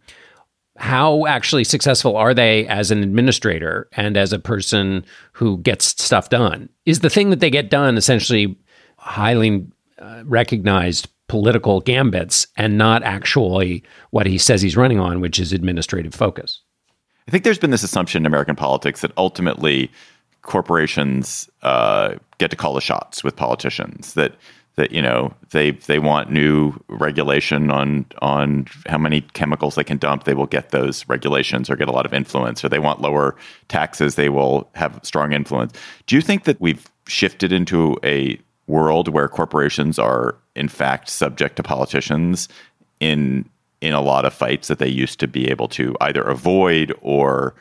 [SPEAKER 3] how actually successful are they as an administrator and as a person who gets stuff done? Is the thing that they get done essentially highly uh, recognized political gambits and not actually what he says he's running on, which is administrative focus?
[SPEAKER 1] I think there's been this assumption in American politics that ultimately corporations uh, get to call the shots with politicians. That that you know they they want new regulation on on how many chemicals they can dump. They will get those regulations or get a lot of influence. Or they want lower taxes. They will have strong influence. Do you think that we've shifted into a world where corporations are in fact subject to politicians in in a lot of fights that they used to be able to either avoid or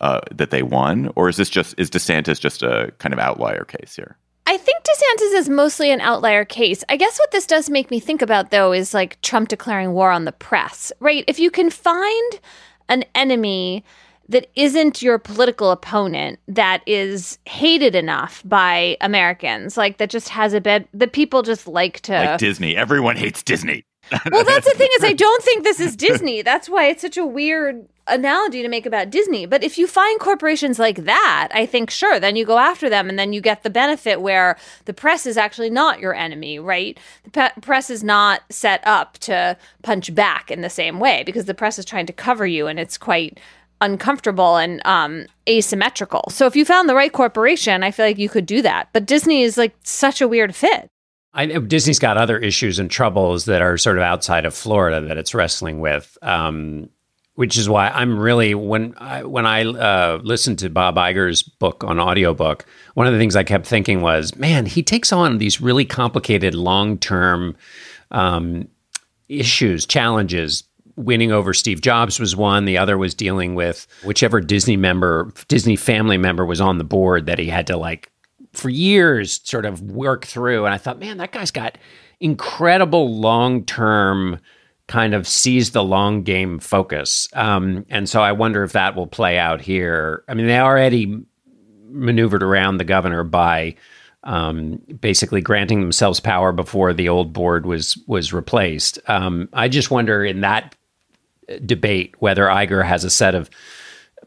[SPEAKER 1] uh, that they won, or is this just is DeSantis just a kind of outlier case here?
[SPEAKER 2] I think DeSantis is mostly an outlier case. I guess what this does make me think about, though, is like Trump declaring war on the press, right? If you can find an enemy that isn't your political opponent that is hated enough by Americans, like that just has a bit that people just like to
[SPEAKER 1] like Disney. Everyone hates Disney.
[SPEAKER 2] well, that's the thing is I don't think this is Disney. That's why it's such a weird analogy to make about Disney. But if you find corporations like that, I think sure, then you go after them and then you get the benefit where the press is actually not your enemy, right? The pe- press is not set up to punch back in the same way because the press is trying to cover you and it's quite uncomfortable and um, asymmetrical. So if you found the right corporation, I feel like you could do that. But Disney is like such a weird fit.
[SPEAKER 3] I know Disney's got other issues and troubles that are sort of outside of Florida that it's wrestling with, um, which is why I'm really when I when I uh, listened to Bob Iger's book on audiobook, one of the things I kept thinking was, man, he takes on these really complicated long term um, issues, challenges. Winning over Steve Jobs was one. The other was dealing with whichever Disney member, Disney family member was on the board that he had to like for years sort of work through. And I thought, man, that guy's got incredible long term kind of sees the long game focus. Um, and so I wonder if that will play out here. I mean, they already maneuvered around the governor by um, basically granting themselves power before the old board was was replaced. Um, I just wonder in that debate whether Iger has a set of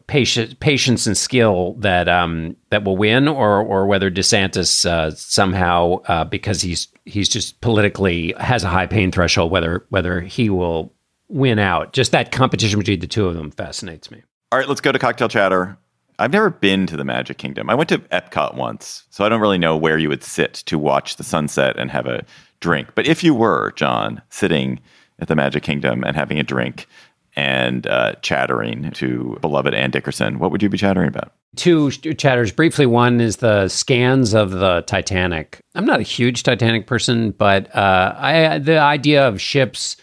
[SPEAKER 3] patience, patience and skill that um, that will win, or or whether DeSantis uh, somehow uh, because he's he's just politically has a high pain threshold, whether whether he will win out. Just that competition between the two of them fascinates me.
[SPEAKER 1] All right, let's go to cocktail chatter. I've never been to the Magic Kingdom. I went to Epcot once, so I don't really know where you would sit to watch the sunset and have a drink. But if you were, John, sitting at the Magic Kingdom and having a drink, and uh, chattering to beloved Ann Dickerson, what would you be chattering about?
[SPEAKER 3] Two chatters briefly. One is the scans of the Titanic. I'm not a huge Titanic person, but uh, I the idea of ships,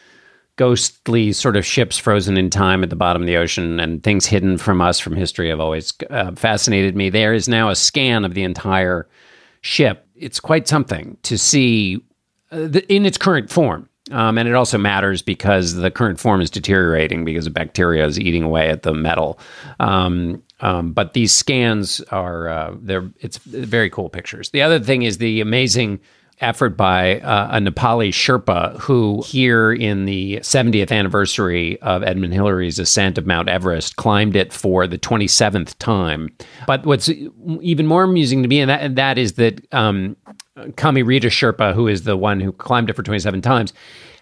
[SPEAKER 3] ghostly sort of ships frozen in time at the bottom of the ocean and things hidden from us from history have always uh, fascinated me. There is now a scan of the entire ship. It's quite something to see uh, in its current form. Um, and it also matters because the current form is deteriorating because bacteria is eating away at the metal. Um, um, but these scans are uh, they're it's very cool pictures. The other thing is the amazing effort by uh, a Nepali Sherpa who, here in the 70th anniversary of Edmund Hillary's ascent of Mount Everest, climbed it for the 27th time. But what's even more amusing to me, and that, and that is that um, Kami Rita Sherpa, who is the one who climbed it for 27 times,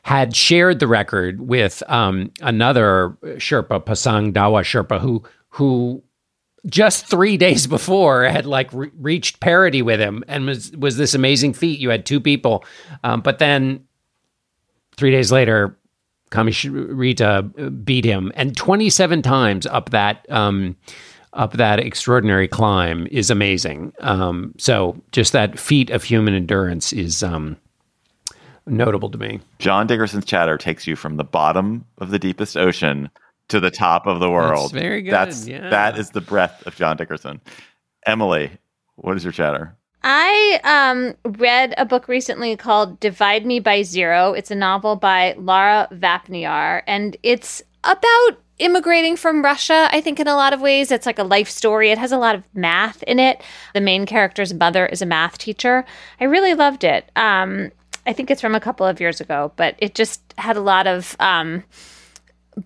[SPEAKER 3] had shared the record with um, another Sherpa, Pasang Dawa Sherpa, who who just three days before had like re- reached parity with him and was was this amazing feat. You had two people, um, but then three days later, Kami Rita beat him, and 27 times up that. Um, up that extraordinary climb is amazing. Um, so just that feat of human endurance is um, notable to me.
[SPEAKER 1] John Dickerson's chatter takes you from the bottom of the deepest ocean to the top of the world.
[SPEAKER 3] That's very good.
[SPEAKER 1] That's
[SPEAKER 3] yeah.
[SPEAKER 1] that is the breath of John Dickerson. Emily, what is your chatter?
[SPEAKER 2] I um, read a book recently called Divide Me by Zero. It's a novel by Lara Vapnyar, and it's about immigrating from Russia, I think, in a lot of ways. It's like a life story. It has a lot of math in it. The main character's mother is a math teacher. I really loved it. Um, I think it's from a couple of years ago, but it just had a lot of um,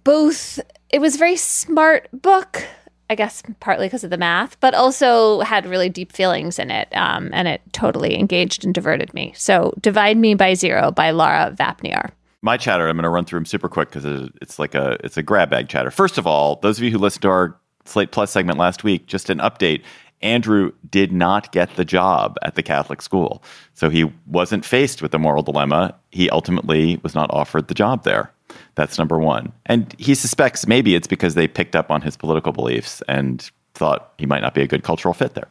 [SPEAKER 2] both. It was a very smart book. I guess partly because of the math, but also had really deep feelings in it, um, and it totally engaged and diverted me. So, "Divide Me by Zero by Lara Vapnyar
[SPEAKER 1] my chatter i'm going to run through them super quick because it's like a it's a grab bag chatter first of all those of you who listened to our slate plus segment last week just an update andrew did not get the job at the catholic school so he wasn't faced with the moral dilemma he ultimately was not offered the job there that's number one and he suspects maybe it's because they picked up on his political beliefs and thought he might not be a good cultural fit there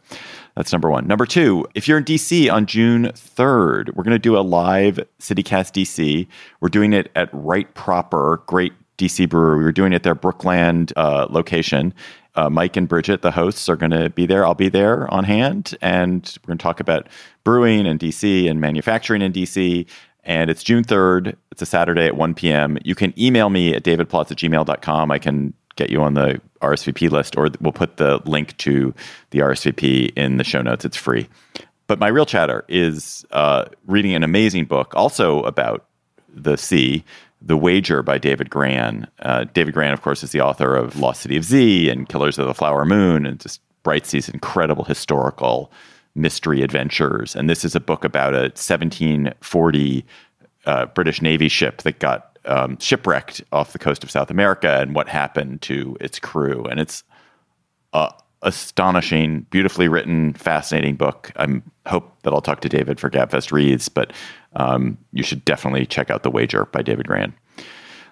[SPEAKER 1] that's number one. Number two, if you're in DC on June 3rd, we're going to do a live CityCast DC. We're doing it at Right Proper, great DC brewery. We're doing it at their Brookland uh, location. Uh, Mike and Bridget, the hosts, are going to be there. I'll be there on hand. And we're going to talk about brewing in DC and manufacturing in DC. And it's June 3rd. It's a Saturday at 1 p.m. You can email me at davidplotz at gmail.com. I can get you on the RSVP list, or we'll put the link to the RSVP in the show notes. It's free. But my real chatter is uh, reading an amazing book, also about the sea, The Wager by David Grann. Uh, David Grann, of course, is the author of Lost City of Z and Killers of the Flower Moon, and just writes these incredible historical mystery adventures. And this is a book about a 1740 uh, British Navy ship that got um, shipwrecked off the coast of South America and what happened to its crew. And it's a astonishing, beautifully written, fascinating book. I hope that I'll talk to David for Gabfest Reads, but um, you should definitely check out The Wager by David Grann.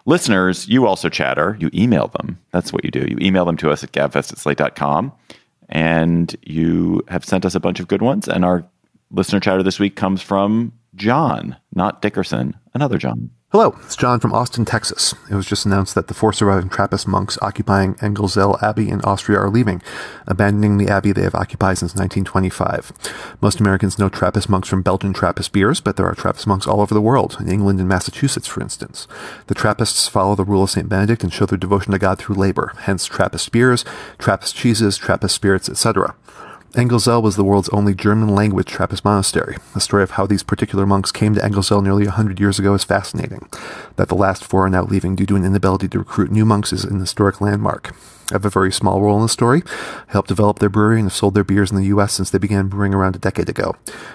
[SPEAKER 1] Listeners, you also chatter. You email them. That's what you do. You email them to us at gabfest at slate.com. And you have sent us a bunch of good ones. And our listener chatter this week comes from John, not Dickerson, another John.
[SPEAKER 6] Hello, it's John from Austin, Texas. It was just announced that the four surviving Trappist monks occupying Engelszell Abbey in Austria are leaving, abandoning the abbey they have occupied since 1925. Most Americans know Trappist monks from Belgian Trappist beers, but there are Trappist monks all over the world, in England and Massachusetts, for instance. The Trappists follow the rule of St. Benedict and show their devotion to God through labor, hence Trappist beers, Trappist cheeses, Trappist spirits, etc. Engelszell was the world's only German language Trappist monastery. The story of how these particular monks came to Engelszell nearly a hundred years ago is fascinating. That the last four are now leaving due to an inability to recruit new monks is an historic landmark. I have a very small role in the story. I helped develop their brewery and have sold their beers in the U.S. since they began brewing around a decade ago.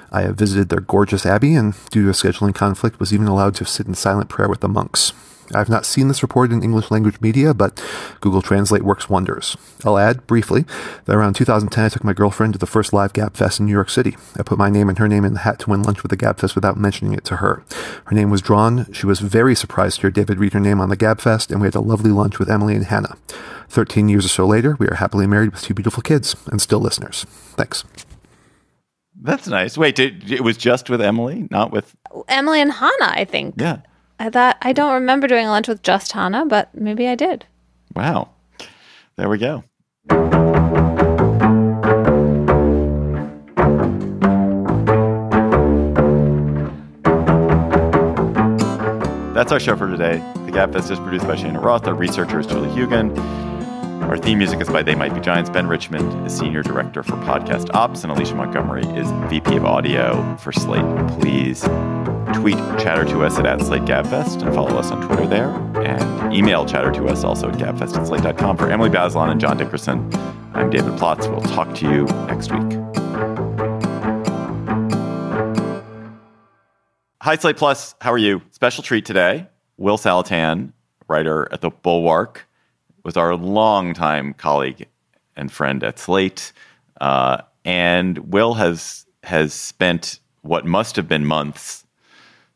[SPEAKER 6] I have visited their gorgeous abbey and, due to a scheduling conflict, was even allowed to sit in silent prayer with the monks. I've not seen this reported in English language media, but Google Translate works wonders. I'll add, briefly, that around 2010 I took my girlfriend to the first live Gabfest in New York City. I put my name and her name in the hat to win lunch with the Gabfest without mentioning it to her. Her name was drawn. She was very surprised to hear David read her name on the Gabfest, and we had a lovely lunch with Emily and Hannah. Thirteen years or so later, we are happily married with two beautiful kids and still listeners. Thanks.
[SPEAKER 1] That's nice. Wait, did, it was just with Emily, not with
[SPEAKER 2] Emily and Hannah, I think.
[SPEAKER 1] Yeah.
[SPEAKER 2] I thought I don't remember doing lunch with just Hannah, but maybe I did.
[SPEAKER 1] Wow. There we go. That's our show for today. The Gabfest is just produced by Shayna Roth. Our researcher is Julie Huygen. Our theme music is by They Might Be Giants. Ben Richmond is Senior Director for Podcast Ops, and Alicia Montgomery is VP of Audio for Slate. Please tweet chatter to us at, at Slate Gabfest and follow us on Twitter there. And email chatter to us also at gabfest at slate.com. For Emily Bazelon and John Dickerson, I'm David Plotz. We'll talk to you next week. Hi, Slate Plus. How are you? Special treat today. Will Saletan, writer at The Bulwark, was our longtime colleague and friend at Slate. Uh, and Will has has spent what must have been months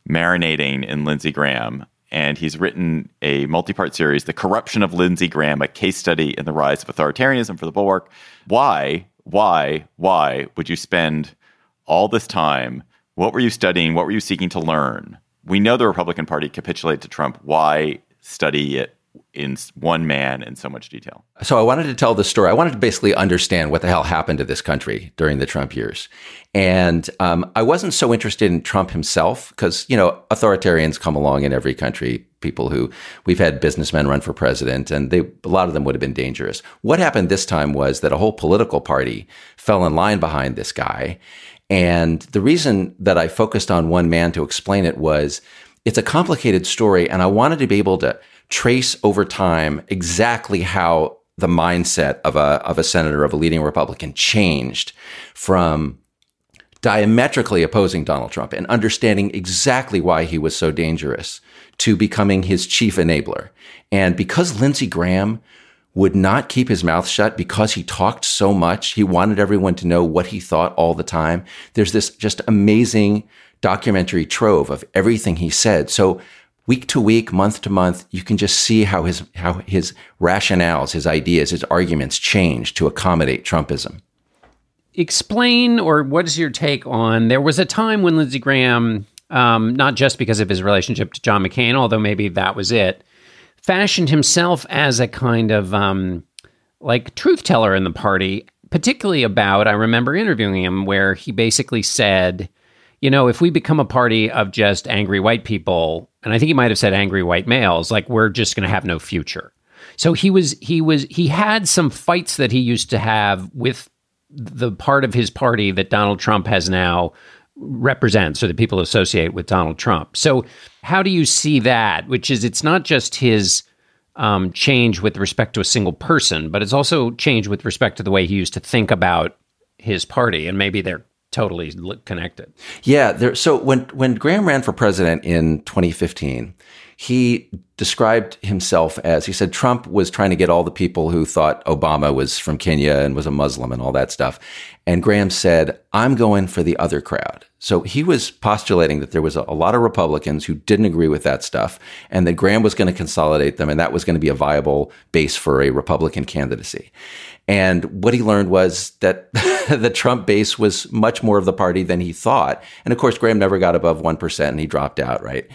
[SPEAKER 1] marinating in Lindsey Graham. And he's written a multi part series, The Corruption of Lindsey Graham, a case study in the rise of authoritarianism for the Bulwark. Why, why, why would you spend all this time? What were you studying? What were you seeking to learn? We know the Republican Party capitulated to Trump. Why study it in one man in so much detail?
[SPEAKER 7] So I wanted to tell the story. I wanted to basically understand what the hell happened to this country during the Trump years. And um, I wasn't so interested in Trump himself because, you know, authoritarians come along in every country. People who we've had businessmen run for president, and they a lot of them would have been dangerous. What happened this time was that a whole political party fell in line behind this guy. And the reason that I focused on one man to explain it was it's a complicated story, and I wanted to be able to trace over time exactly how the mindset of a of a senator of a leading Republican changed from diametrically opposing Donald Trump and understanding exactly why he was so dangerous to becoming his chief enabler. And because Lindsey Graham would not keep his mouth shut because he talked so much, he wanted everyone to know what he thought all the time. There's this just amazing documentary trove of everything he said. So week to week, month to month, you can just see how his how his rationales, his ideas, his arguments change to accommodate Trumpism.
[SPEAKER 3] Explain or what is your take on there was a time when Lindsey Graham, um, not just because of his relationship to John McCain, although maybe that was it, fashioned himself as a kind of um, like truth teller in the party, particularly about, I remember interviewing him where he basically said, you know, if we become a party of just angry white people, and I think he might have said angry white males, like we're just going to have no future. So he was he was he had some fights that he used to have with the part of his party that Donald Trump has now represents or that people associate with Donald Trump. So how do you see that? Which is it's not just his um, change with respect to a single person, but it's also change with respect to the way he used to think about his party, and maybe they're totally connected.
[SPEAKER 7] Yeah. There, so when when Graham ran for president in 2015, he described himself as he said Trump was trying to get all the people who thought Obama was from Kenya and was a Muslim and all that stuff. And Graham said, I'm going for the other crowd. So he was postulating that there was a, a lot of Republicans who didn't agree with that stuff and that Graham was going to consolidate them and that was going to be a viable base for a Republican candidacy. And what he learned was that the Trump base was much more of the party than he thought. And of course, Graham never got above 1% and he dropped out, right?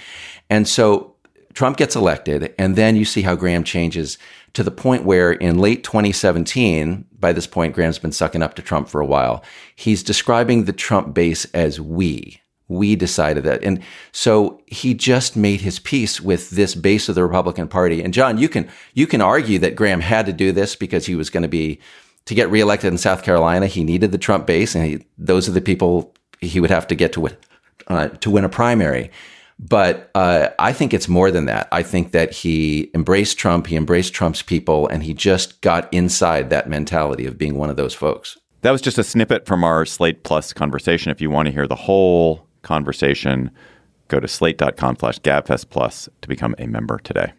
[SPEAKER 7] And so Trump gets elected, and then you see how Graham changes to the point where in late 2017, by this point, Graham's been sucking up to Trump for a while. He's describing the Trump base as we. We decided that. And so he just made his peace with this base of the Republican Party. And John, you can, you can argue that Graham had to do this because he was going to be, to get reelected in South Carolina, he needed the Trump base, and he, those are the people he would have to get to win, uh, to win a primary. But uh, I think it's more than that. I think that he embraced Trump, he embraced Trump's people, and he just got inside that mentality of being one of those folks.
[SPEAKER 1] That was just a snippet from our Slate Plus conversation. If you want to hear the whole conversation, go to slate.com slash gabfest plus to become a member today.